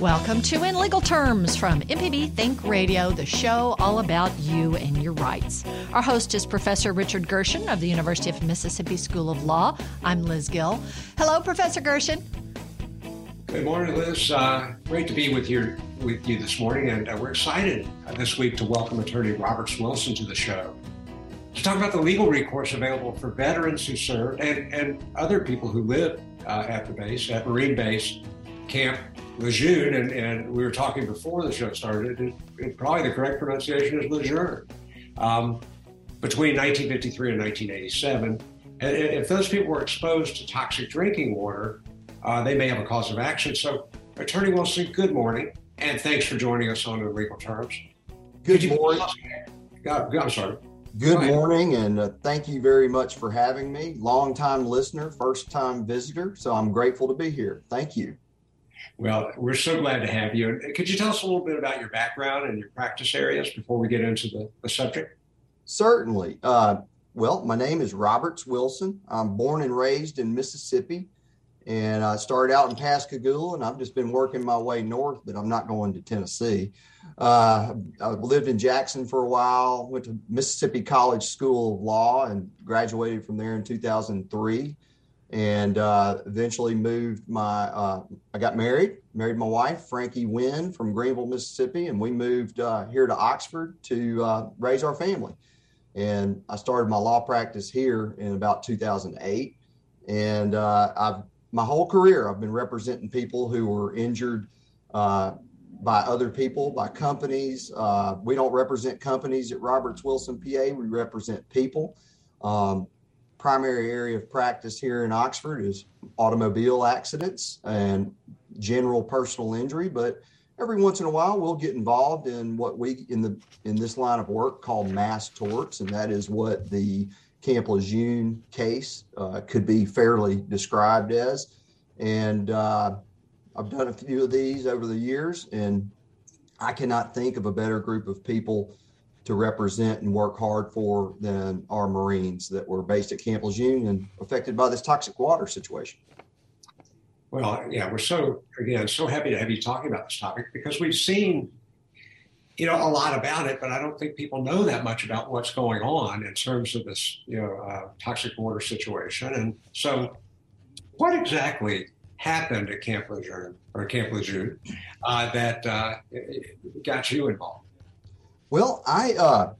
Welcome to In Legal Terms from MPB Think Radio, the show all about you and your rights. Our host is Professor Richard Gershon of the University of Mississippi School of Law. I'm Liz Gill. Hello, Professor Gershon. Good morning, Liz. Uh, great to be with you with you this morning, and uh, we're excited uh, this week to welcome attorney Roberts Wilson to the show to talk about the legal recourse available for veterans who served and, and other people who live uh, at the base, at Marine Base Camp Lejeune, and, and we were talking before the show started, and, and probably the correct pronunciation is Lejeune. Um, between 1953 and 1987, and if those people were exposed to toxic drinking water, uh, they may have a cause of action. So, Attorney Wilson, good morning, and thanks for joining us on the legal terms. Good morning. God, I'm sorry. Good morning, and uh, thank you very much for having me. Long time listener, first time visitor. So I'm grateful to be here. Thank you. Well, we're so glad to have you. Could you tell us a little bit about your background and your practice areas before we get into the, the subject? Certainly. Uh, well, my name is Roberts Wilson. I'm born and raised in Mississippi, and I started out in Pascagoula, and I've just been working my way north, but I'm not going to Tennessee. Uh, I lived in Jackson for a while, went to Mississippi College School of Law, and graduated from there in 2003 and uh, eventually moved my uh, i got married married my wife frankie Wynn from greenville mississippi and we moved uh, here to oxford to uh, raise our family. And i started my law practice here in about 2008 and uh, i've my whole career i've been representing people who were injured uh, by other people by companies. We don't represent companies at roberts wilson pa we represent people. Um, primary area of practice here in Oxford is automobile accidents and general personal injury, but every once in a while we'll get involved in what we in the in this line of work called mass torts, and that is what the Camp Lejeune case uh, could be fairly described as. And uh, I've done a few of these over the years, and I cannot think of a better group of people to represent and work hard for than our Marines that were based at Camp Lejeune and affected by this toxic water situation. Well, yeah, we're so, again, so happy to have you talking about this topic because we've seen, you know, a lot about it, but I don't think people know that much about what's going on in terms of this, you know, uh, toxic water situation. And so, what exactly happened at Camp Lejeune or Camp Lejeune uh, that uh, got you involved? Well, I uh,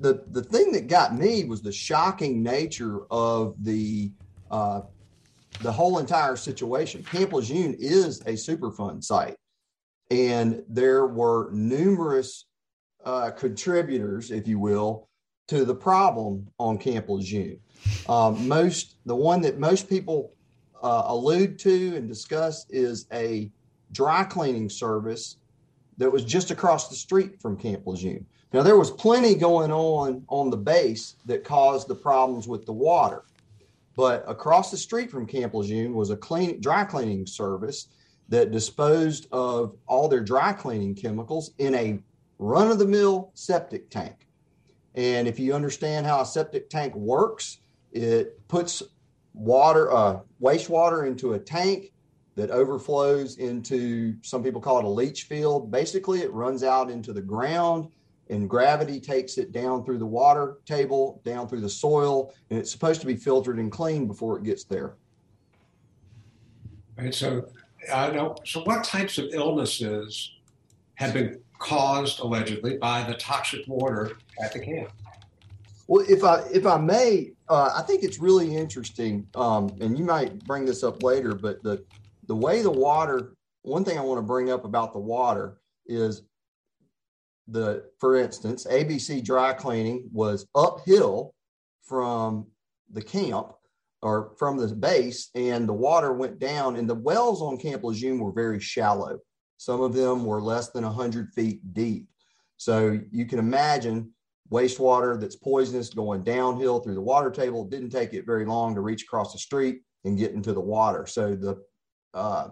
the the thing that got me was the shocking nature of the uh, the whole entire situation. Camp Lejeune is a Superfund site, and there were numerous uh, contributors, if you will, to the problem on Camp Lejeune. Um, most the one that most people uh, allude to and discuss is a dry cleaning service that was just across the street from Camp Lejeune. Now, there was plenty going on on the base that caused the problems with the water. But across the street from Camp Lejeune was a clean, dry cleaning service that disposed of all their dry cleaning chemicals in a run of the mill septic tank. And if you understand how a septic tank works, it puts water, uh, wastewater into a tank that overflows into some people call it a leach field. Basically, it runs out into the ground and gravity takes it down through the water table, down through the soil, and it's supposed to be filtered and cleaned before it gets there. And So, I know. So, what types of illnesses have been caused allegedly by the toxic water at the camp? Well, if I if I may, uh, I think it's really interesting, um, and you might bring this up later, but the the way the water, one thing I want to bring up about the water is the, for instance, ABC dry cleaning was uphill from the camp, or from the base, and the water went down. And the wells on Camp Lejeune were very shallow. Some of them were less than 100 feet deep. So you can imagine wastewater that's poisonous going downhill through the water table. It didn't take it very long to reach across the street and get into the water. So the uh,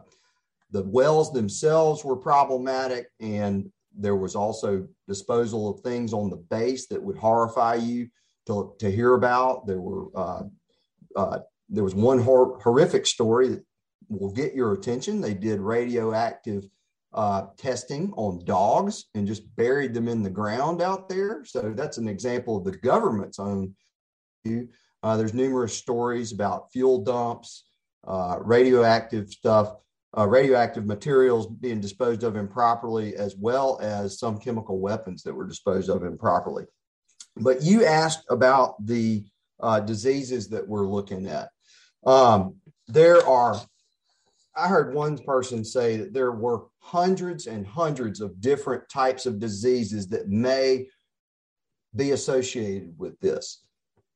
the wells themselves were problematic, and there was also disposal of things on the base that would horrify you to, to hear about. There were uh, uh, there was one hor- horrific story that will get your attention. They did radioactive uh, testing on dogs and just buried them in the ground out there. So that's an example of the government's own. Uh, there's numerous stories about fuel dumps, uh, radioactive stuff, uh, radioactive materials being disposed of improperly, as well as some chemical weapons that were disposed of improperly. But you asked about the uh, diseases that we're looking at. Um, there are, I heard one person say that there were hundreds and hundreds of different types of diseases that may be associated with this.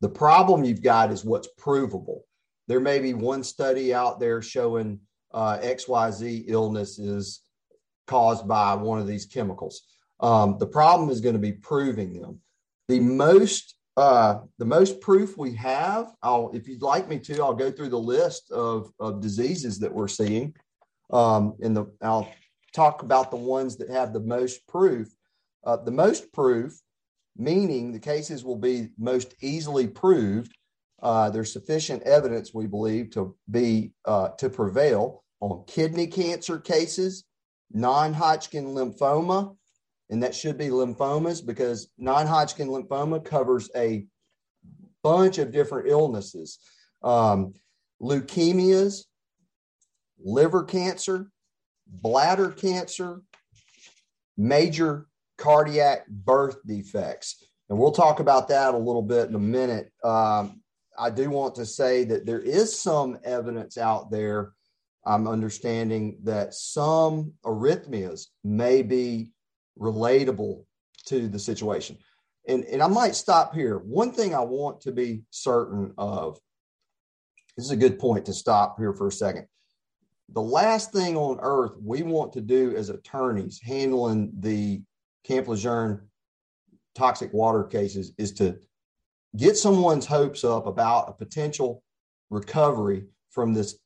The problem you've got is what's provable. There may be one study out there showing uh, XYZ illness is caused by one of these chemicals. Um, the problem is going to be proving them. The most uh, the most proof we have, I'll, if you'd like me to, I'll go through the list of, of diseases that we're seeing. Um, in the, I'll talk about the ones that have the most proof. Uh, the most proof, meaning the cases will be most easily proved. Uh, there's sufficient evidence, we believe, to be uh, to prevail on kidney cancer cases, non-Hodgkin lymphoma, and that should be lymphomas because non-Hodgkin lymphoma covers a bunch of different illnesses, um, leukemias, liver cancer, bladder cancer, major cardiac birth defects. And we'll talk about that a little bit in a minute. Um, I do want to say that there is some evidence out there. I'm understanding that some arrhythmias may be relatable to the situation. And, and I might stop here. One thing I want to be certain of this is a good point to stop here for a second. The last thing on earth we want to do as attorneys handling the Camp Lejeune toxic water cases is to get someone's hopes up about a potential recovery from this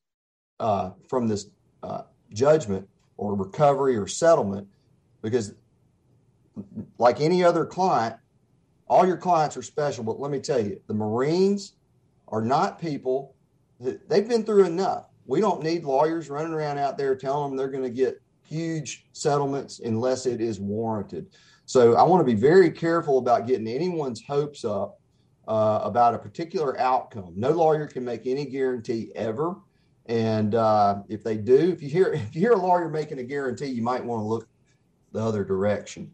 uh, from this uh, judgment or recovery or settlement because like any other client, all your clients are special. But let me tell you, the Marines are not people that they've been through enough. We don't need lawyers running around out there telling them they're going to get huge settlements unless it is warranted. So I want to be very careful about getting anyone's hopes up uh, about a particular outcome. No lawyer can make any guarantee ever. And uh, if they do, if you hear if you hear a lawyer making a guarantee, you might want to look the other direction.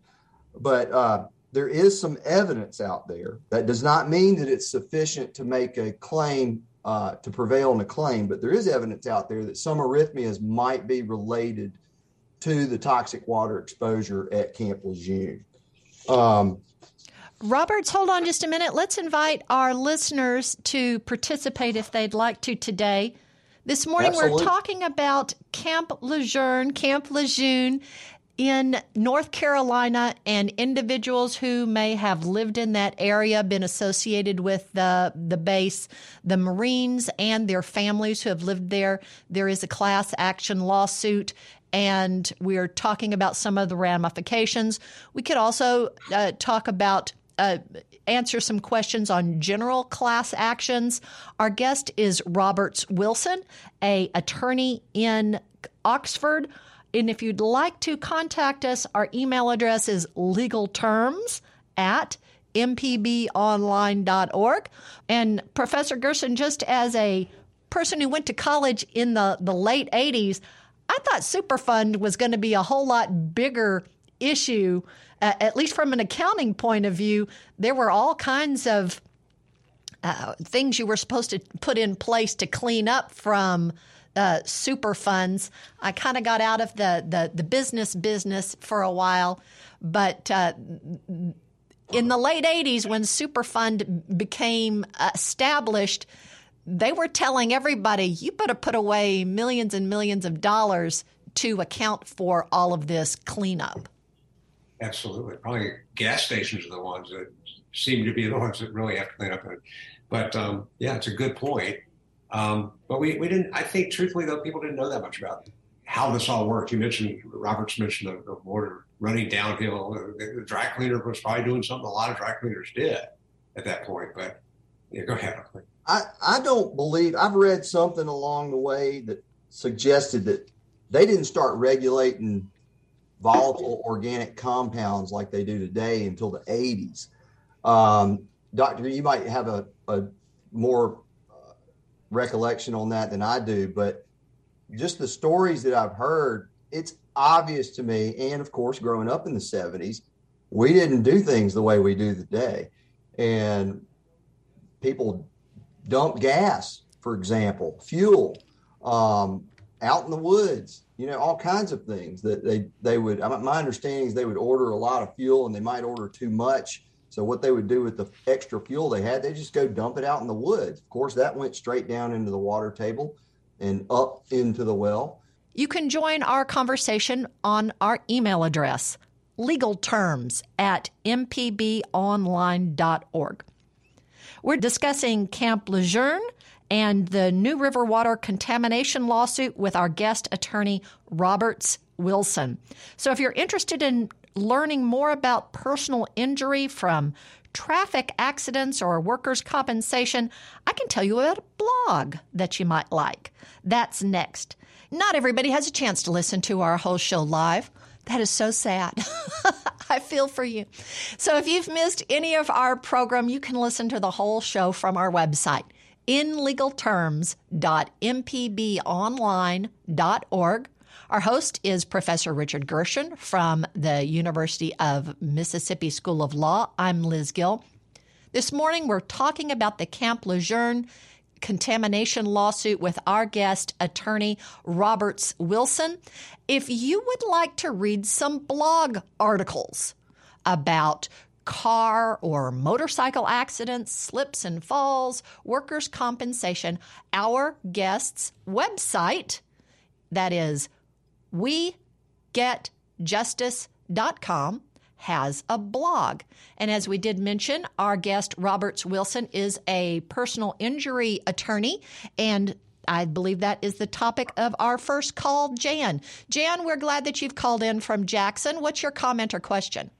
But uh, there is some evidence out there. That does not mean that it's sufficient to make a claim uh, to prevail on a claim, but there is evidence out there that some arrhythmias might be related to the toxic water exposure at Camp Lejeune. Um, Roberts, hold on just a minute. Let's invite our listeners to participate if they'd like to today. This morning Absolutely. we're talking about Camp Lejeune, Camp Lejeune in North Carolina and individuals who may have lived in that area, been associated with the, the base, the Marines and their families who have lived there. There is a class action lawsuit and we're talking about some of the ramifications. We could also uh, talk about uh, answer some questions on general class actions. Our guest is Roberts Wilson, a attorney in Oxford and if you'd like to contact us, our email address is legalterms at mpbonline.org. And Professor Gershon, just as a person who went to college in the, the late 80s, I thought Superfund was going to be a whole lot bigger issue, at least from an accounting point of view. There were all kinds of uh, things you were supposed to put in place to clean up from uh, super funds. I kind of got out of the, the, the business business for a while, but uh, in the late 80s, when Superfund became established, they were telling everybody, you better put away millions and millions of dollars to account for all of this cleanup. Absolutely. Probably gas stations are the ones that seem to be the ones that really have to clean up. But um, yeah, it's a good point. Um, but we, we didn't, I think truthfully though, people didn't know that much about how this all worked. You mentioned, Roberts mentioned the, the water running downhill. The, the, dry cleaner was probably doing something a lot of dry cleaners did at that point. But yeah, go ahead. I, I don't believe, I've read something along the way that suggested that they didn't start regulating volatile organic compounds like they do today until the 80s. Um, doctor, you might have a, a more uh, recollection on that than I do, but just the stories that I've heard, it's obvious to me, and of course, growing up in the 70s, we didn't do things the way we do today. And people dump gas, for example, fuel um, out in the woods, you know, all kinds of things that they, they would, my understanding is they would order a lot of fuel and they might order too much. So what they would do with the extra fuel they had, they just go dump it out in the woods. Of course, that went straight down into the water table and up into the well. You can join our conversation on our email address, legalterms at mpbonline.org. We're discussing Camp Lejeune and the New River water contamination lawsuit with our guest attorney, Roberts Wilson. So if you're interested in learning more about personal injury from traffic accidents or workers' compensation, I can tell you about a blog that you might like. That's next. Not everybody has a chance to listen to our whole show live. That is so sad. I feel for you. So if you've missed any of our program, you can listen to the whole show from our website, inlegalterms.mpbonline.org. Our host is Professor Richard Gershon from the University of Mississippi School of Law. I'm Liz Gill. This morning, we're talking about the Camp Lejeune contamination lawsuit with our guest, attorney Roberts Wilson. If you would like to read some blog articles about car or motorcycle accidents, slips and falls, workers' compensation, our guest's website, that is wegetjustice.com, has a blog. And as we did mention, our guest, Roberts Wilson, is a personal injury attorney and I believe that is the topic of our first call, Jan. Jan, we're glad that you've called in from Jackson. What's your comment or question?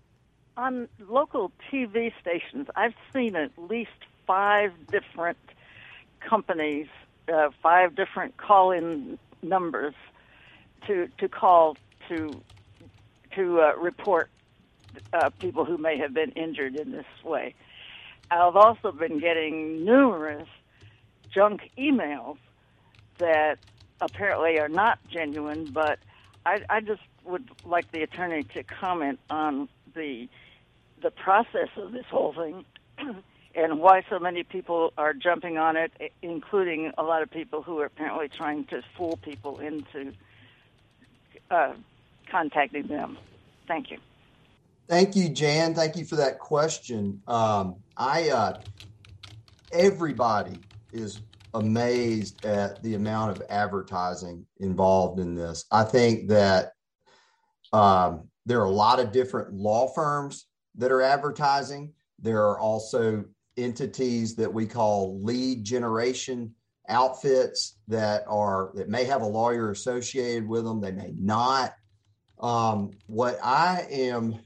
On local TV stations, I've seen at least five different companies, uh, five different call in numbers to, to call to, to uh, report uh, people who may have been injured in this way. I've also been getting numerous junk emails that apparently are not genuine, but I, I just would like the attorney to comment on the the process of this whole thing and why so many people are jumping on it, including a lot of people who are apparently trying to fool people into uh, contacting them. Thank you. Thank you, Jan. Thank you for that question. Um, I uh, everybody is amazed at the amount of advertising involved in this. I think that um, there are a lot of different law firms that are advertising. There are also entities that we call lead generation outfits that are that may have a lawyer associated with them. They may not. Um, what I am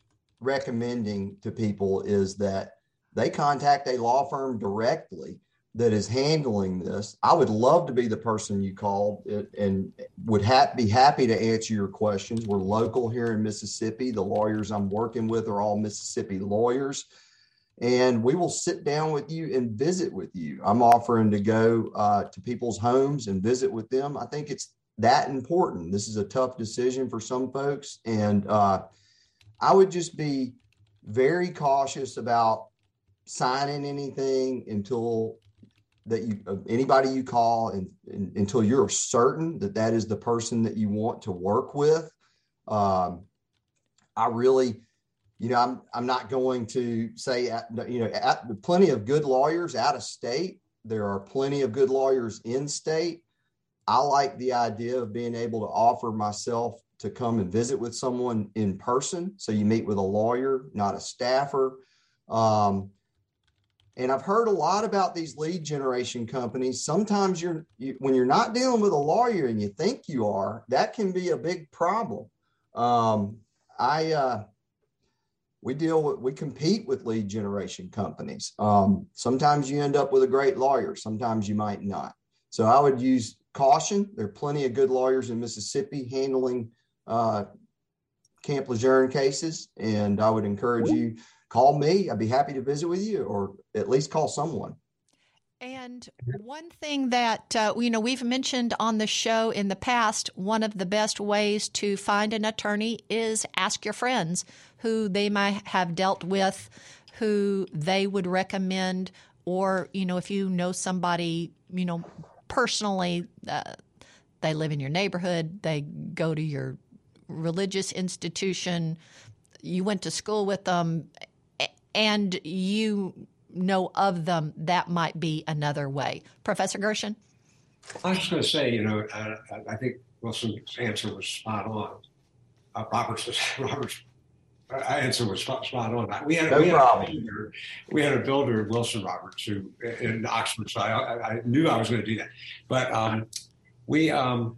recommending to people is that they contact a law firm directly that is handling this. I would love to be the person you called and would ha- be happy to answer your questions. We're local here in Mississippi. The lawyers I'm working with are all Mississippi lawyers. And we will sit down with you and visit with you. I'm offering to go uh, to people's homes and visit with them. I think it's that important. This is a tough decision for some folks. And uh, I would just be very cautious about signing anything until that you uh, anybody you call and, and, until you're certain that that is the person that you want to work with um, i really you know i'm i'm not going to say you know at, plenty of good lawyers out of state there are plenty of good lawyers in state. I like the idea of being able to offer myself to come and visit with someone in person. So you meet with a lawyer, not a staffer. Um, and I've heard a lot about these lead generation companies. Sometimes you're you, when you're not dealing with a lawyer and you think you are, that can be a big problem. Um, I uh, we deal with we compete with lead generation companies. Um, sometimes you end up with a great lawyer. Sometimes you might not. So I would use caution. There are plenty of good lawyers in Mississippi handling uh, Camp Lejeune cases, and I would encourage you call me. I'd be happy to visit with you, or at least call someone. And one thing that uh, you know we've mentioned on the show in the past, one of the best ways to find an attorney is ask your friends who they might have dealt with, who they would recommend, or you know if you know somebody you know personally, uh, they live in your neighborhood, they go to your religious institution, you went to school with them, and you know of them, that might be another way. Professor Gershon? I was going to say, you know, I, I think Wilson's answer was spot on. Uh, Robert's, Robert's uh, answer was spot, spot on. We had, no we, had problem. A builder, we had a builder, Wilson Roberts, who in Oxford, so I, I knew I was going to do that. But um, we, um,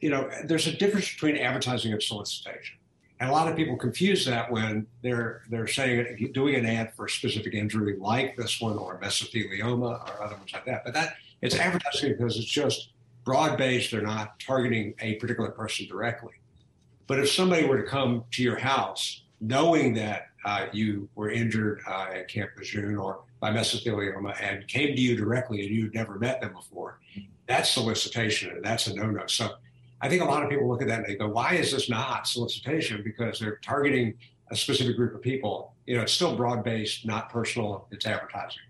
you know, there's a difference between advertising and solicitation. And a lot of people confuse that when they're they're saying doing an ad for a specific injury like this one or mesothelioma or other ones like that. But that it's advertising because it's just broad based. They're not targeting a particular person directly. But if somebody were to come to your house knowing that uh, you were injured uh, at Camp Lejeune or by mesothelioma and came to you directly and you'd never met them before, that's solicitation and that's a no no. So I think a lot of people look at that and they go, why is this not solicitation? Because they're targeting a specific group of people. You know, it's still broad based, not personal, it's advertising.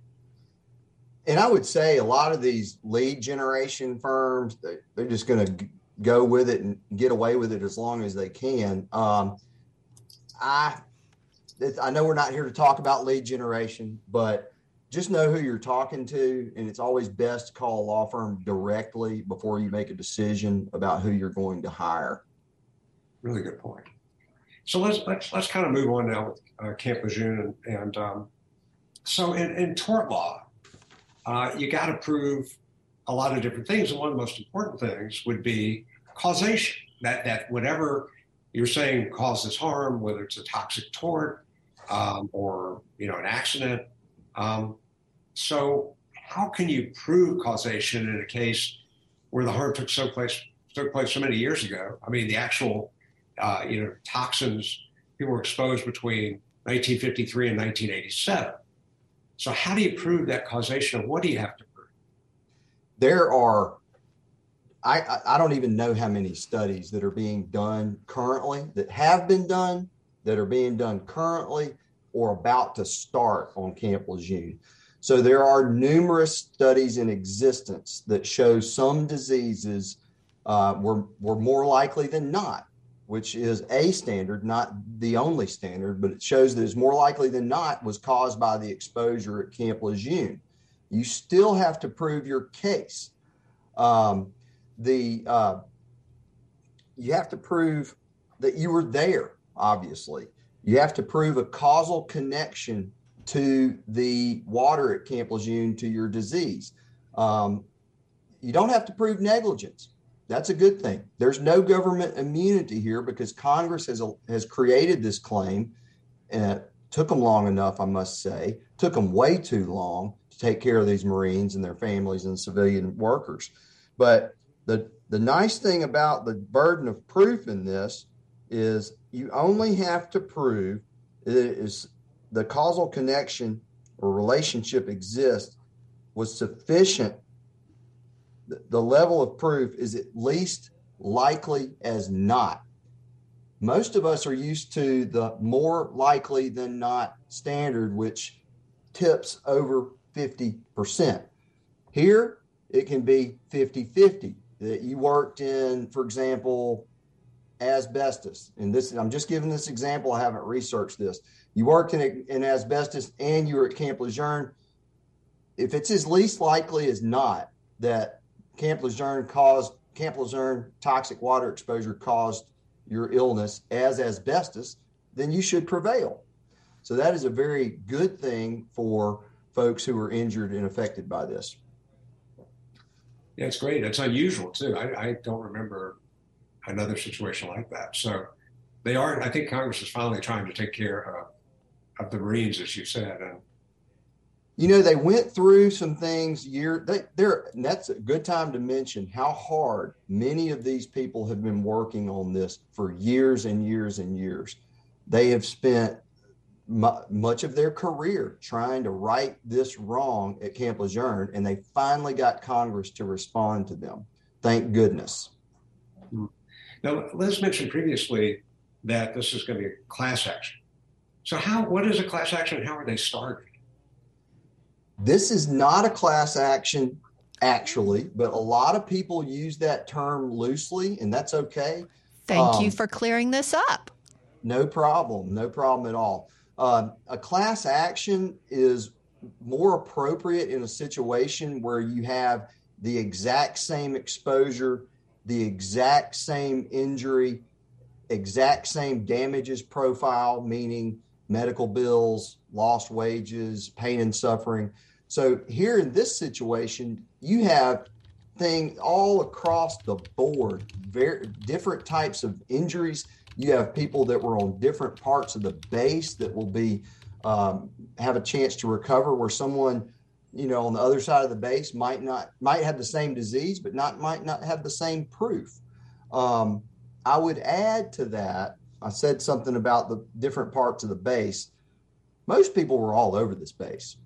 And I would say a lot of these lead generation firms, they're just going to go with it and get away with it as long as they can. Um, I, I know we're not here to talk about lead generation, but just know who you're talking to and it's always best to call a law firm directly before you make a decision about who you're going to hire. Really good point. So let's let's, let's kind of move on now with uh, camp lejeune and, and um, so in, in, tort law uh, you got to prove a lot of different things and one of the most important things would be causation. That that whatever you're saying causes harm whether it's a toxic tort um, or you know an accident um, so, how can you prove causation in a case where the harm took so place took place so many years ago? I mean, the actual uh, you know toxins people were exposed between 1953 and 1987. So, how do you prove that causation? What do you have to prove? There are. I, I don't even know how many studies that are being done currently that have been done that are being done currently or about to start on Camp Lejeune. So there are numerous studies in existence that show some diseases uh, were, were more likely than not, which is a standard, not the only standard, but it shows that it's more likely than not was caused by the exposure at Camp Lejeune. You still have to prove your case. Um, the uh, you have to prove that you were there, obviously. You have to prove a causal connection to the water at Camp Lejeune to your disease. Um, you don't have to prove negligence. That's a good thing. There's no government immunity here because Congress has has created this claim. And it took them long enough, I must say. Took them way too long to take care of these Marines and their families and civilian workers. But the the nice thing about the burden of proof in this is you only have to prove it is the causal connection or relationship exists was sufficient. The level of proof is at least likely as not. Most of us are used to the more likely than not standard, which tips over 50%. Here, it can be 50 50 that you worked in, for example, asbestos. And this, I'm just giving this example. I haven't researched this. You worked in, in asbestos and you were at Camp Lejeune. if it's as least likely as not that Camp Lejeune caused Camp Lejeune toxic water exposure caused your illness as asbestos, then you should prevail. So that is a very good thing for folks who are injured and affected by this. Yeah, it's great. It's unusual too. I, I don't remember another situation like that. So they are. I think Congress is finally trying to take care of, of the Marines, as you said, and you know they went through some things year they they're that's a good time to mention how hard many of these people have been working on this for years and years and years they have spent much of their career trying to right this wrong at camp lejeune and they finally got congress to respond to them thank goodness now liz mentioned previously that this is going to be a class action so how what is a class action and how are they started this is not a class action, actually, but a lot of people use that term loosely, and that's okay. Thank um, you for clearing this up. No problem. No problem at all. Um, a class action is more appropriate in a situation where you have the exact same exposure, the exact same injury, exact same damages profile, meaning medical bills, lost wages, pain and suffering. So here in this situation, you have things all across the board, very different types of injuries. You have people that were on different parts of the base that will be um, have a chance to recover, where someone you know on the other side of the base might not might have the same disease, but not might not have the same proof. Um, I would add to that. I said something about the different parts of the base. Most people were all over this base.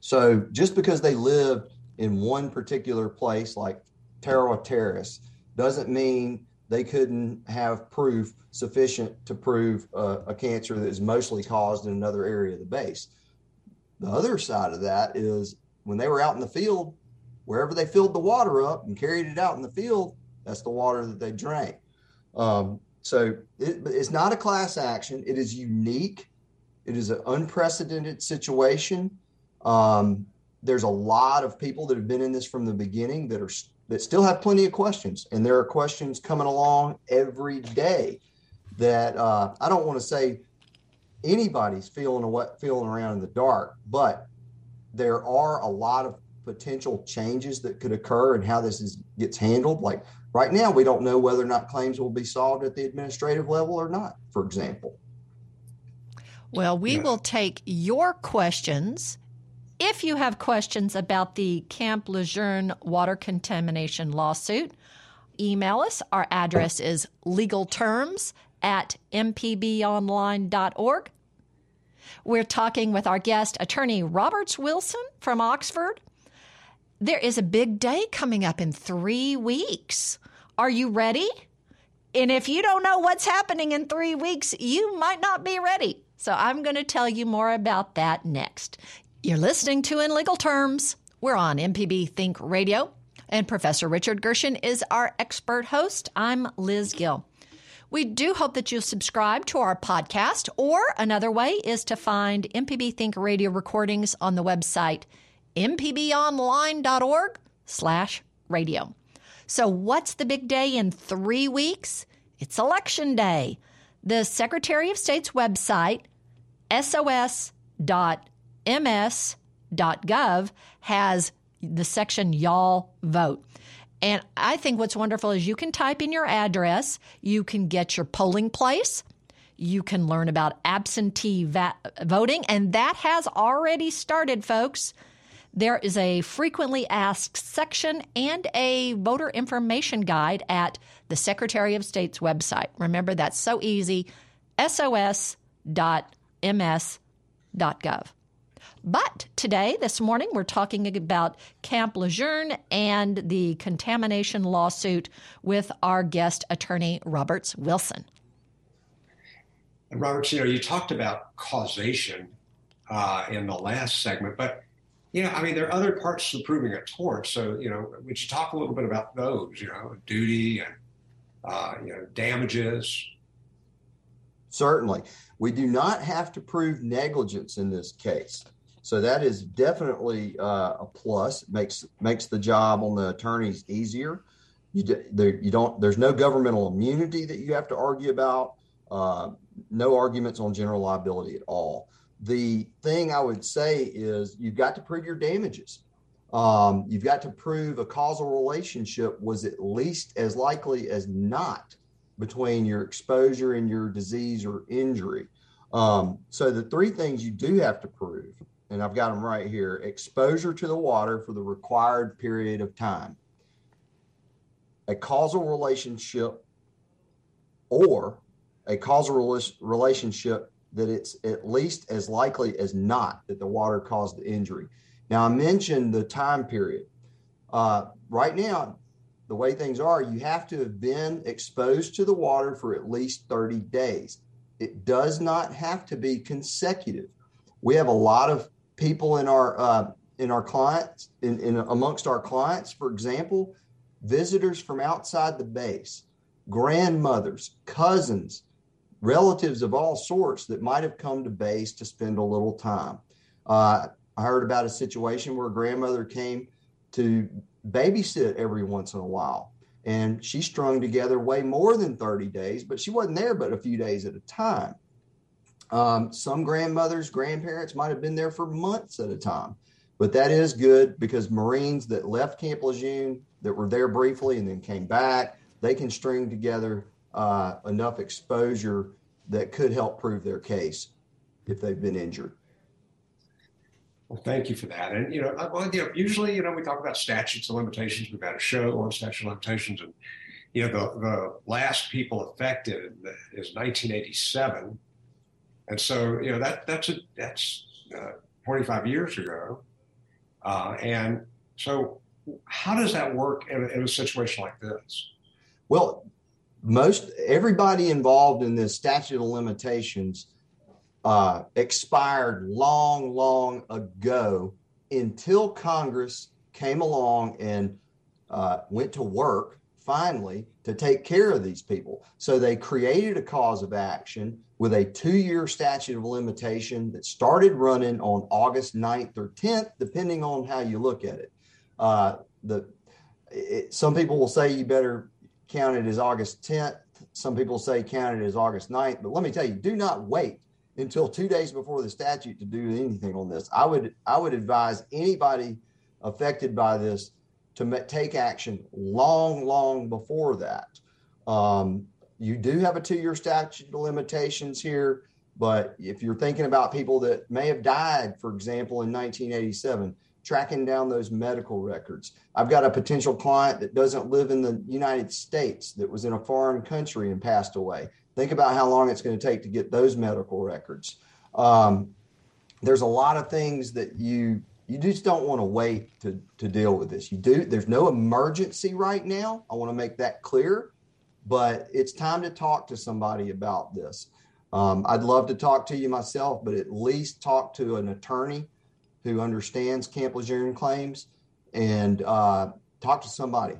So just because they lived in one particular place, like Tarawa Terrace, doesn't mean they couldn't have proof sufficient to prove a, a cancer that is mostly caused in another area of the base. The other side of that is when they were out in the field, wherever they filled the water up and carried it out in the field, that's the water that they drank. Um, so it, it's not a class action. It is unique. It is an unprecedented situation. Um, there's a lot of people that have been in this from the beginning that are that still have plenty of questions, and there are questions coming along every day that uh, I don't want to say anybody's feeling a, feeling around in the dark, but there are a lot of potential changes that could occur and how this is gets handled. Like right now, we don't know whether or not claims will be solved at the administrative level or not, for example. Well, we yeah. will take your questions if you have questions about the Camp Lejeune water contamination lawsuit, email us. Our address is legalterms at mpbonline.org. We're talking with our guest, attorney Roberts Wilson from Oxford. There is a big day coming up in three weeks. Are you ready? And if you don't know what's happening in three weeks, you might not be ready. So I'm going to tell you more about that next. You're listening to In Legal Terms. We're on MPB Think Radio, and Professor Richard Gershon is our expert host. I'm Liz Gill. We do hope that you'll subscribe to our podcast, or another way is to find MPB Think Radio recordings on the website mpbonline.org slash radio. So what's the big day in three weeks? It's Election Day. The Secretary of State's website, sos.gov, ms.gov has the section Y'all Vote. And I think what's wonderful is you can type in your address, you can get your polling place, you can learn about absentee va- voting, and that has already started, folks. There is a frequently asked section and a voter information guide at the Secretary of State's website. Remember, that's so easy sos.ms.gov. But today, this morning, we're talking about Camp Lejeune and the contamination lawsuit with our guest attorney, Roberts Wilson. And Roberts, you know, you talked about causation uh, in the last segment, but you know, I mean, there are other parts to proving a tort. So, you know, would you talk a little bit about those? You know, duty and uh, you know damages. Certainly, we do not have to prove negligence in this case. So that is definitely uh, a plus. Makes makes the job on the attorneys easier. You, don't. There's no governmental immunity that you have to argue about. Uh, no arguments on general liability at all. The thing I would say is you've got to prove your damages. Um, you've got to prove a causal relationship was at least as likely as not between your exposure and your disease or injury. Um, so the three things you do have to prove, and I've got them right here: exposure to the water for the required period of time, a causal relationship, or a causal relationship that it's at least as likely as not that the water caused the injury. Now, I mentioned the time period. Uh, right now, the way things are, you have to have been exposed to the water for at least 30 days. It does not have to be consecutive. We have a lot of people in our uh, in our clients in, in amongst our clients, for example, visitors from outside the base, grandmothers, cousins, relatives of all sorts that might have come to base to spend a little time. Uh, I heard about a situation where a grandmother came to babysit every once in a while. And she strung together way more than 30 days, but she wasn't there but a few days at a time. Um, some grandmothers, grandparents might have been there for months at a time. But that is good because Marines that left Camp Lejeune, that were there briefly and then came back, they can string together uh, enough exposure that could help prove their case if they've been injured. Well, thank you for that. And you know, well, you know, usually, you know, we talk about statutes of limitations. We've got a show on statute of limitations, and you know, the the last people affected is 1987, and so you know that that's a that's uh, 25 years ago, uh, and so how does that work in a, in a situation like this? Well, most everybody involved in this statute of limitations uh, expired long, long ago until Congress came along and uh, went to work finally to take care of these people. So they created a cause of action with a two year statute of limitation that started running on August 9th or 10th, depending on how you look at it. Uh, the it, some people will say you better count it as August 10th. Some people say count it as August 9th. But let me tell you, do not wait until two days before the statute to do anything on this. I would I would advise anybody affected by this to take action long, long before that. Um, you do have a two-year statute of limitations here, but if you're thinking about people that may have died, for example, in 1987, tracking down those medical records. I've got a potential client that doesn't live in the United States that was in a foreign country and passed away. Think about how long it's going to take to get those medical records. Um, there's a lot of things that you you just don't want to wait to to deal with this. You do. There's no emergency right now. I want to make that clear, but it's time to talk to somebody about this. Um, I'd love to talk to you myself, but at least talk to an attorney who understands Camp Lejeune claims and uh, talk to somebody.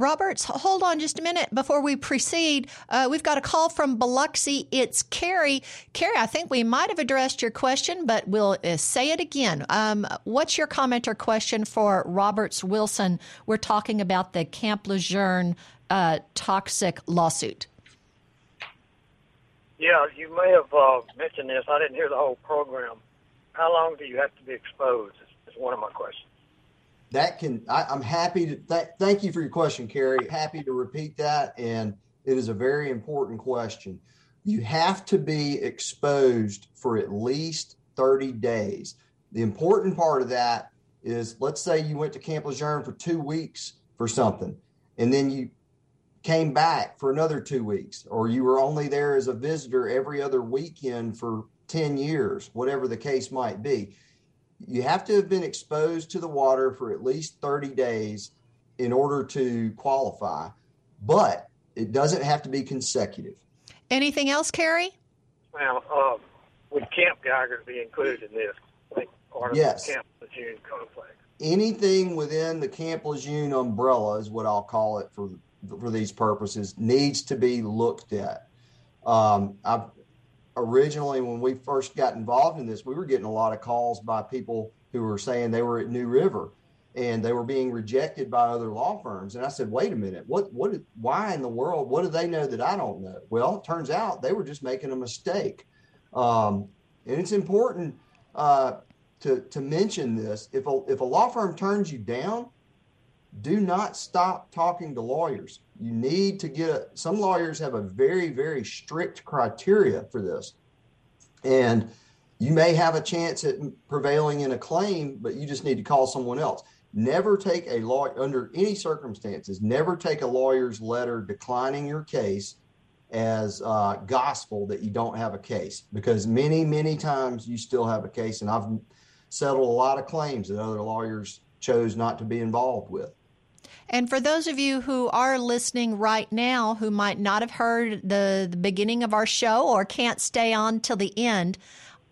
Roberts, hold on just a minute before we proceed. Uh, we've got a call from Biloxi. It's Carrie. Carrie, I think we might have addressed your question, but we'll uh, say it again. Um, what's your comment or question for Roberts Wilson? We're talking about the Camp Lejeune uh, toxic lawsuit. Yeah, you may have uh, mentioned this. I didn't hear the whole program. How long do you have to be exposed? Is, one of my questions that can I, am happy to th- thank you for your question carrie. Happy to repeat that and it is a very important question. You have to be exposed for at least 30 days. The important part of that is let's say you went to camp lejeune for two weeks for something and then you came back for another two weeks or you were only there as a visitor every other weekend for 10 years whatever the case might be you have to have been exposed to the water for at least 30 days in order to qualify, but it doesn't have to be consecutive. Anything else, Carrie? Well, um, would Camp Geiger be included in this? Like yes. Camp Lejeune complex? Anything within the Camp Lejeune umbrella is what I'll call it for for these purposes needs to be looked at. Um, I've originally, when we first got involved in this, we were getting a lot of calls by people who were saying they were at New River and they were being rejected by other law firms. And I said, wait a minute, what, what, why in the world? What do they know that I don't know? Well, it turns out they were just making a mistake. Um, and it's important uh, to, to mention this. If a, if a law firm turns you down, do not stop talking to lawyers. You need to get some lawyers have a very, very strict criteria for this. And you may have a chance at prevailing in a claim, but you just need to call someone else. Never take a law under any circumstances. Never take a lawyer's letter declining your case as uh, gospel that you don't have a case, because many, many times you still have a case. And I've settled a lot of claims that other lawyers chose not to be involved with. And for those of you who are listening right now who might not have heard the, the beginning of our show or can't stay on till the end,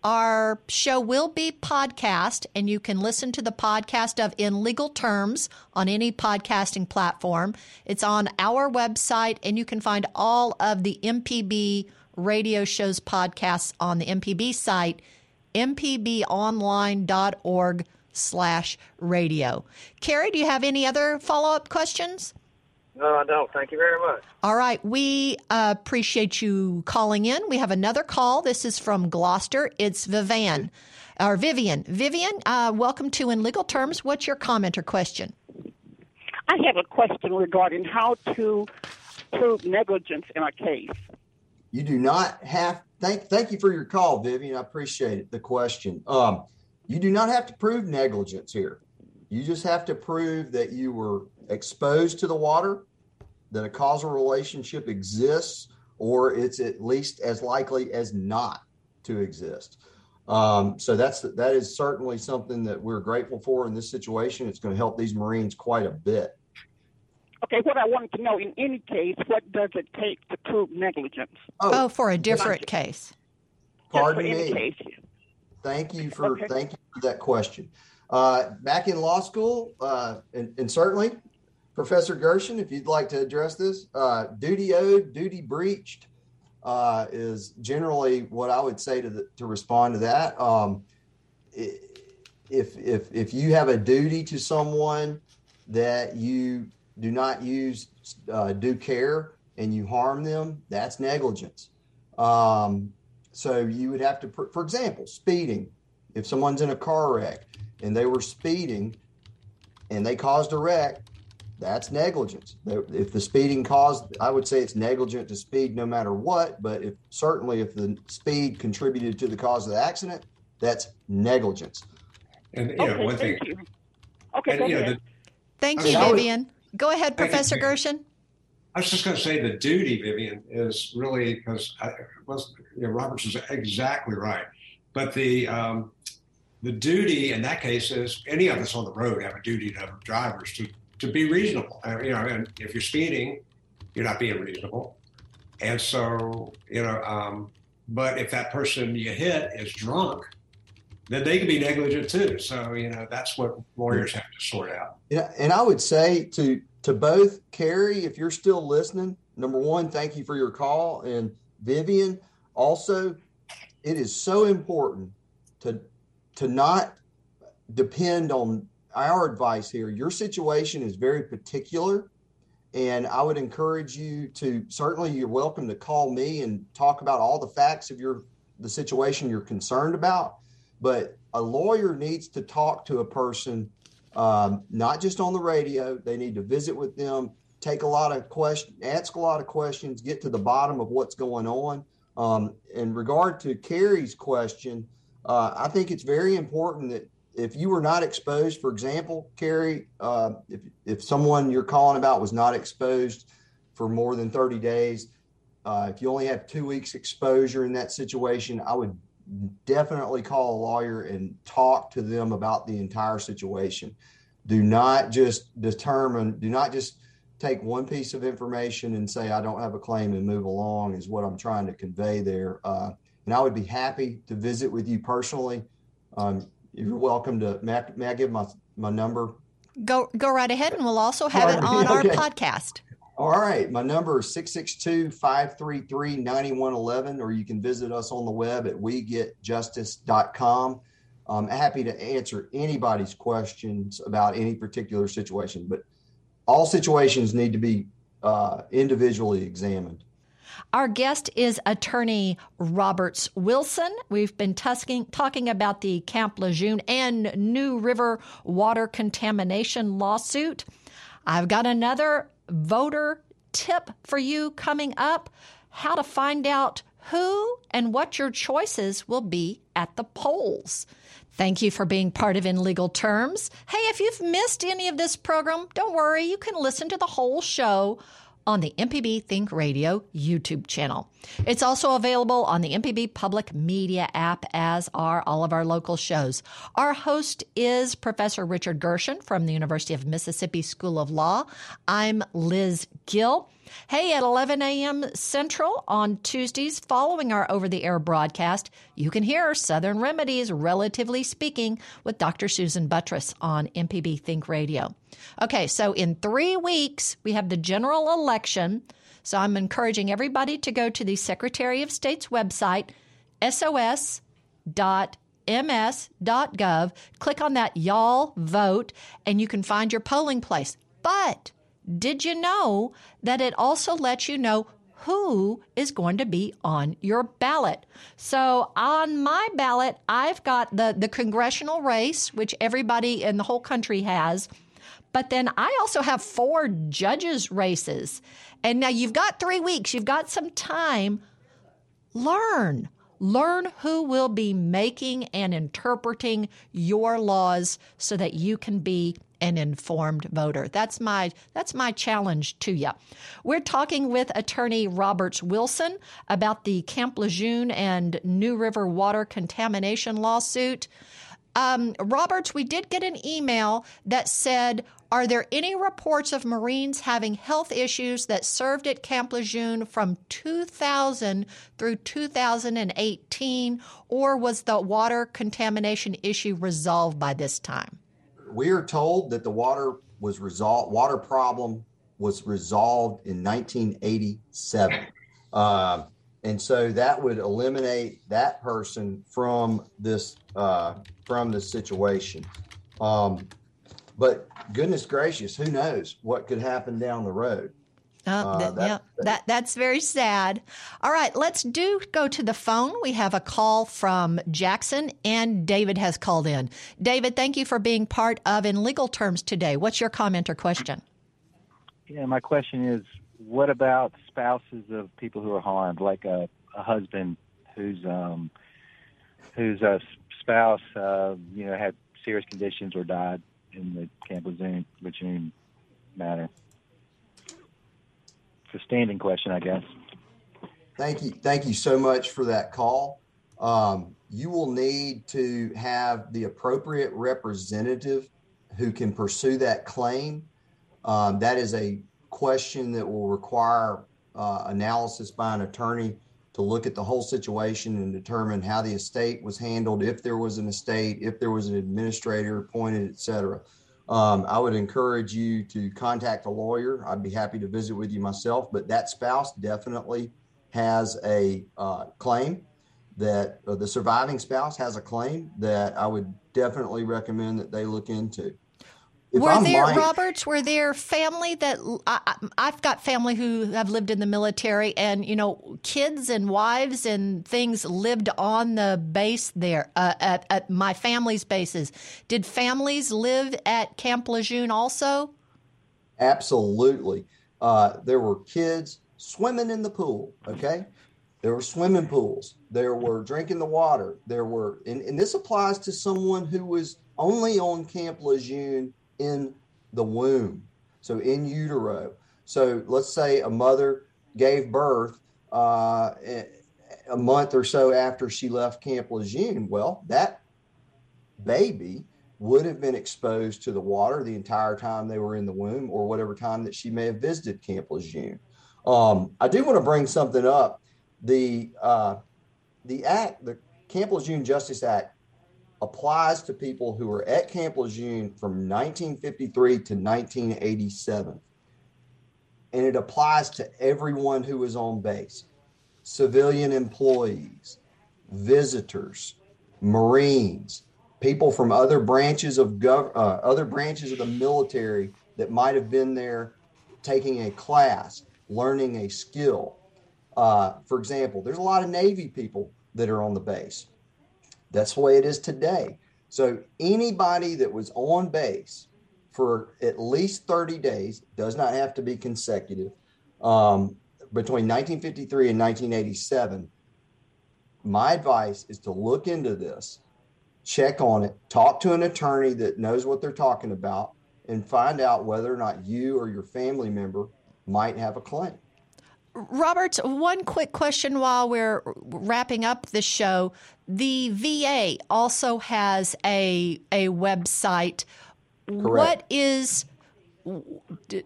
our show will be podcast, and you can listen to the podcast of In Legal Terms on any podcasting platform. It's on our website, and you can find all of the MPB radio shows podcasts on the MPB site, mpbonline.org slash radio. Carrie, do you have any other follow-up questions? No, I don't. Thank you very much. All right. We uh, appreciate you calling in. We have another call. This is from Gloster. It's Vivian, or Vivian. Vivian, uh, welcome to In Legal Terms. What's your comment or question? I have a question regarding how to prove negligence in a case. You do not have. Thank, thank you for your call, Vivian. I appreciate it. The question. Um, you do not have to prove negligence here. You just have to prove that you were exposed to the water that a causal relationship exists, or it's at least as likely as not to exist. Um, so that's that is certainly something that we're grateful for in this situation. It's going to help these Marines quite a bit. Okay, what I wanted to know in any case, what does it take to prove negligence? Oh, oh for a different case. Pardon me. Case. Thank you for okay. thank you for that question. Uh, back in law school, uh, and, and, certainly Professor Gershon, if you'd like to address this, uh, duty owed, duty breached uh, is generally what I would say to the, to respond to that. Um, if if if you have a duty to someone that you do not use uh, due care and you harm them, that's negligence. Um, so you would have to, for example, speeding. If someone's in a car wreck and they were speeding and they caused a wreck, that's negligence. If the speeding caused, I would say it's negligent to speed no matter what. But if certainly if the speed contributed to the cause of the accident, that's negligence. And you know, okay, one thing. You. Okay, and, you know, the, thank you, Vivian. Go ahead, Professor you, Gershon. I was just going to say the duty, Vivian, is really because Roberts is exactly right, but the um, the duty in that case is any of us on the road have a duty to have drivers to to be reasonable. Uh, you know, and if you're speeding, you're not being reasonable. And so, you know, um, but if that person you hit is drunk, then they can be negligent too. So, you know, that's what lawyers have to sort out. Yeah, and I would say to to both Carrie, if you're still listening, number one, thank you for your call, and Vivian, also, it is so important to to not depend on our advice here. Your situation is very particular and i would encourage you to certainly you're welcome to call me and talk about all the facts of your the situation you're concerned about but a lawyer needs to talk to a person um, not just on the radio. They need to visit with them take a lot of questions ask a lot of questions get to the bottom of what's going on. Um, in regard to carrie's question uh, i think it's very important that if you were not exposed, for example, Carrie, uh, if, if someone you're calling about was not exposed for more than 30 days, uh, if you only have two weeks exposure in that situation, I would definitely call a lawyer and talk to them about the entire situation. Do not just determine, do not just take one piece of information and say, I don't have a claim and move along, is what I'm trying to convey there. Uh, and I would be happy to visit with you personally. Um, you're welcome to. May I, may I give my my number? Go go right ahead, and we'll also have it on okay. our podcast. All right. My number is 662 533 9111, or you can visit us on the web at wegetjustice.com. I'm happy to answer anybody's questions about any particular situation, but all situations need to be uh, individually examined. Our guest is attorney Roberts Wilson. We've been tusking, talking about the Camp Lejeune and New River water contamination lawsuit. I've got another voter tip for you coming up how to find out who and what your choices will be at the polls. Thank you for being part of In Legal Terms. Hey, if you've missed any of this program, don't worry, you can listen to the whole show on the MPB Think Radio YouTube channel. It's also available on the MPB Public Media app, as are all of our local shows. Our host is Professor Richard Gershon from the University of Mississippi School of Law. I'm Liz Gill. Hey, at 11 a.m. Central on Tuesdays following our over the air broadcast, you can hear Southern Remedies, relatively speaking, with Dr. Susan Buttross on MPB Think Radio. Okay, so in three weeks, we have the general election. So I'm encouraging everybody to go to the Secretary of State's website, sos.ms.gov, click on that Y'all Vote, and you can find your polling place. But did you know that it also lets you know who is going to be on your ballot? So on my ballot, I've got the, the congressional race, which everybody in the whole country has. But then I also have four judges' races. And now you've got three weeks, you've got some time. Learn. Learn who will be making and interpreting your laws so that you can be an informed voter. That's my that's my challenge to you. We're talking with attorney Roberts Wilson about the Camp Lejeune and New River water contamination lawsuit. Um, Roberts, we did get an email that said, Are there any reports of Marines having health issues that served at Camp Lejeune from 2000 through 2018, or was the water contamination issue resolved by this time? we are told that the water was resolved, water problem was resolved in 1987. Uh, and so that would eliminate that person from this uh, from this situation. Um, but goodness gracious, who knows what could happen down the road? Uh, uh, that, yeah, that that's very sad. All right, let's do go to the phone. We have a call from Jackson, and David has called in. David, thank you for being part of In Legal Terms today. What's your comment or question? Yeah, my question is, what about spouses of people who are harmed, like a, a husband whose um, whose uh, spouse, uh, you know, had serious conditions or died in the Camp Lejeune matter? it's a standing question, I guess. Thank you. Thank you so much for that call. Um, you will need to have the appropriate representative who can pursue that claim. Um, that is a question that will require uh, analysis by an attorney to look at the whole situation and determine how the estate was handled, if there was an estate, if there was an administrator appointed, et cetera. Um, I would encourage you to contact a lawyer. I'd be happy to visit with you myself, but that spouse definitely has a uh, claim that uh, the surviving spouse has a claim that I would definitely recommend that they look into. Were I'm there lying, Roberts? Were there family that I, have got family who have lived in the military, and you know, kids and wives and things lived on the base there uh, at, at, my family's bases. Did families live at Camp Lejeune also? Absolutely. Uh, there were kids swimming in the pool. Okay, there were swimming pools. There were drinking the water. There were, and, and this applies to someone who was only on Camp Lejeune in the womb, so in utero. So let's say a mother gave birth uh, a month or so after she left Camp Lejeune. Well, that baby would have been exposed to the water the entire time they were in the womb or whatever time that she may have visited Camp Lejeune. Um, I do want to bring something up. The uh, the act, the Camp Lejeune Justice Act, applies to people who were at Camp Lejeune from 1953 to 1987. and it applies to everyone who is on base civilian employees, visitors, Marines, people from other branches of gov- uh, other branches of the military that might have been there taking a class, learning a skill. Uh, for example, there's a lot of Navy people that are on the base. That's the way it is today. So anybody that was on base for at least 30 days does not have to be consecutive. Um, between 1953 and 1987, my advice is to look into this, check on it, talk to an attorney that knows what they're talking about, and find out whether or not you or your family member might have a claim. Robert, one quick question while we're wrapping up the show. The VA also has a a website. Correct. What is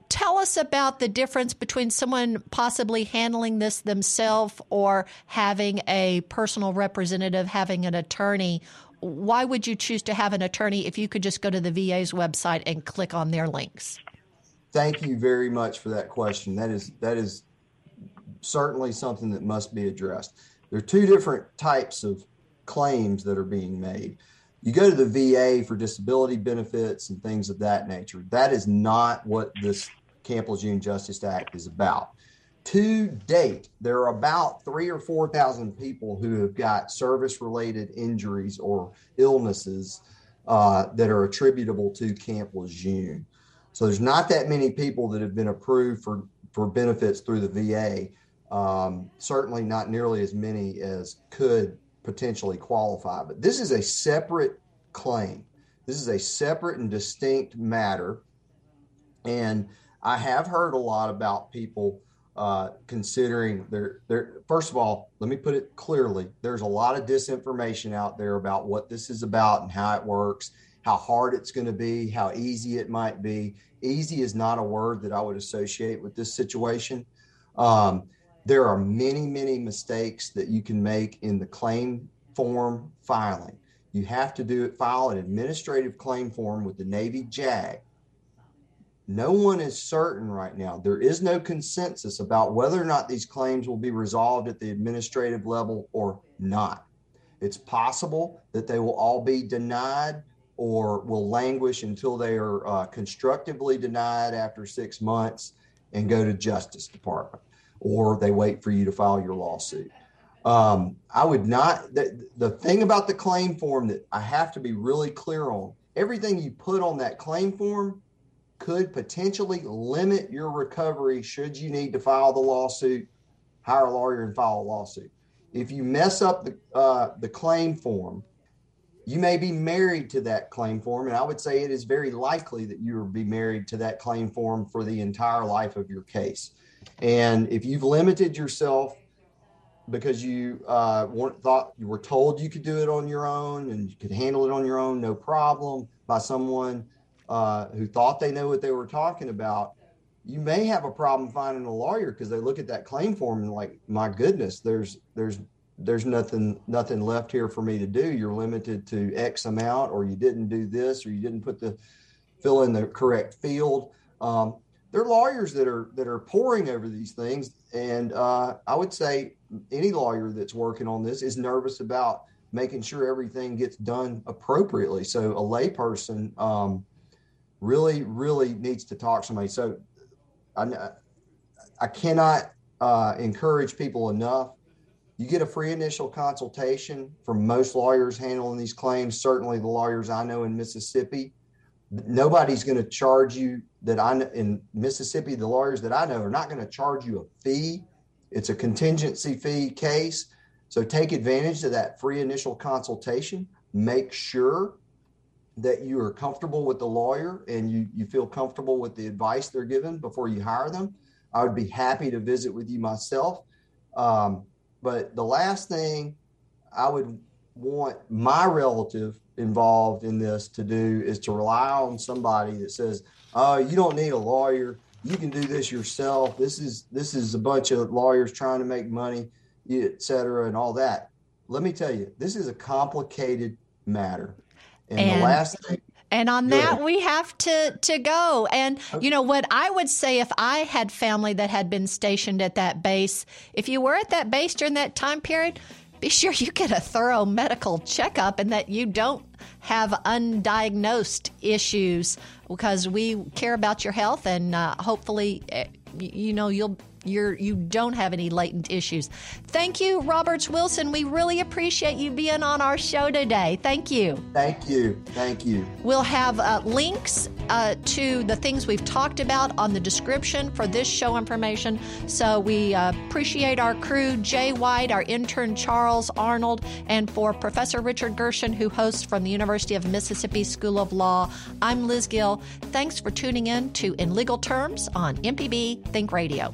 tell us about the difference between someone possibly handling this themselves or having a personal representative, having an attorney. Why would you choose to have an attorney if you could just go to the VA's website and click on their links? Thank you very much for that question. That is that is certainly something that must be addressed. There are two different types of claims that are being made. You go to the VA for disability benefits and things of that nature. That is not what this Camp Lejeune Justice Act is about. To date, there are about three or 4,000 people who have got service related injuries or illnesses uh, that are attributable to Camp Lejeune. So there's not that many people that have been approved for, for benefits through the VA. Um, certainly not nearly as many as could potentially qualify. But this is a separate claim. This is a separate and distinct matter. And I have heard a lot about people uh, considering their, their, first of all, let me put it clearly there's a lot of disinformation out there about what this is about and how it works, how hard it's going to be, how easy it might be. Easy is not a word that I would associate with this situation. Um, there are many, many mistakes that you can make in the claim form filing. You have to do it, file an administrative claim form with the Navy JAG. No one is certain right now. There is no consensus about whether or not these claims will be resolved at the administrative level or not. It's possible that they will all be denied or will languish until they are uh, constructively denied after six months and go to Justice Department or they wait for you to file your lawsuit. Um, I would not, the, the thing about the claim form that I have to be really clear on everything you put on that claim form could potentially limit your recovery should you need to file the lawsuit, hire a lawyer and file a lawsuit. If you mess up the, uh, the claim form, you may be married to that claim form, and I would say it is very likely that you will be married to that claim form for the entire life of your case. And if you've limited yourself because you uh, weren't thought you were told you could do it on your own and you could handle it on your own, no problem, by someone uh, who thought they know what they were talking about, you may have a problem finding a lawyer because they look at that claim form and like, my goodness, there's there's there's nothing nothing left here for me to do. You're limited to X amount, or you didn't do this, or you didn't put the fill in the correct field. Um, there are lawyers that are that are poring over these things, and uh, I would say any lawyer that's working on this is nervous about making sure everything gets done appropriately. So a layperson um, really, really needs to talk to somebody. So I, I cannot uh, encourage people enough. You get a free initial consultation from most lawyers handling these claims. Certainly, the lawyers I know in Mississippi nobody's going to charge you that I in Mississippi, the lawyers that I know are not going to charge you a fee. It's a contingency fee case. So take advantage of that free initial consultation. Make sure that you are comfortable with the lawyer and you, you feel comfortable with the advice they're given before you hire them. I would be happy to visit with you myself. Um, but the last thing I would want my relative involved in this to do is to rely on somebody that says, "Oh, you don't need a lawyer. You can do this yourself. This is this is a bunch of lawyers trying to make money, et cetera, and all that." Let me tell you, this is a complicated matter. And, and the last thing And on Good. that, we have to, to go. And, you know, what I would say if I had family that had been stationed at that base, if you were at that base during that time period, be sure you get a thorough medical checkup and that you don't have undiagnosed issues because we care about your health and uh, hopefully, eh, you know, you'll you're you don't have any latent issues. Thank you, Roberts Wilson. We really appreciate you being on our show today. Thank you. Thank you. Thank you. We'll have uh, links uh, to the things we've talked about on the description for this show information. So we uh, appreciate our crew, Jay White, our intern Charles Arnold, and for Professor Richard Gershon, who hosts from the University of Mississippi School of Law. I'm Liz Gill. Thanks for tuning in to In Legal Terms on MPB Think Radio.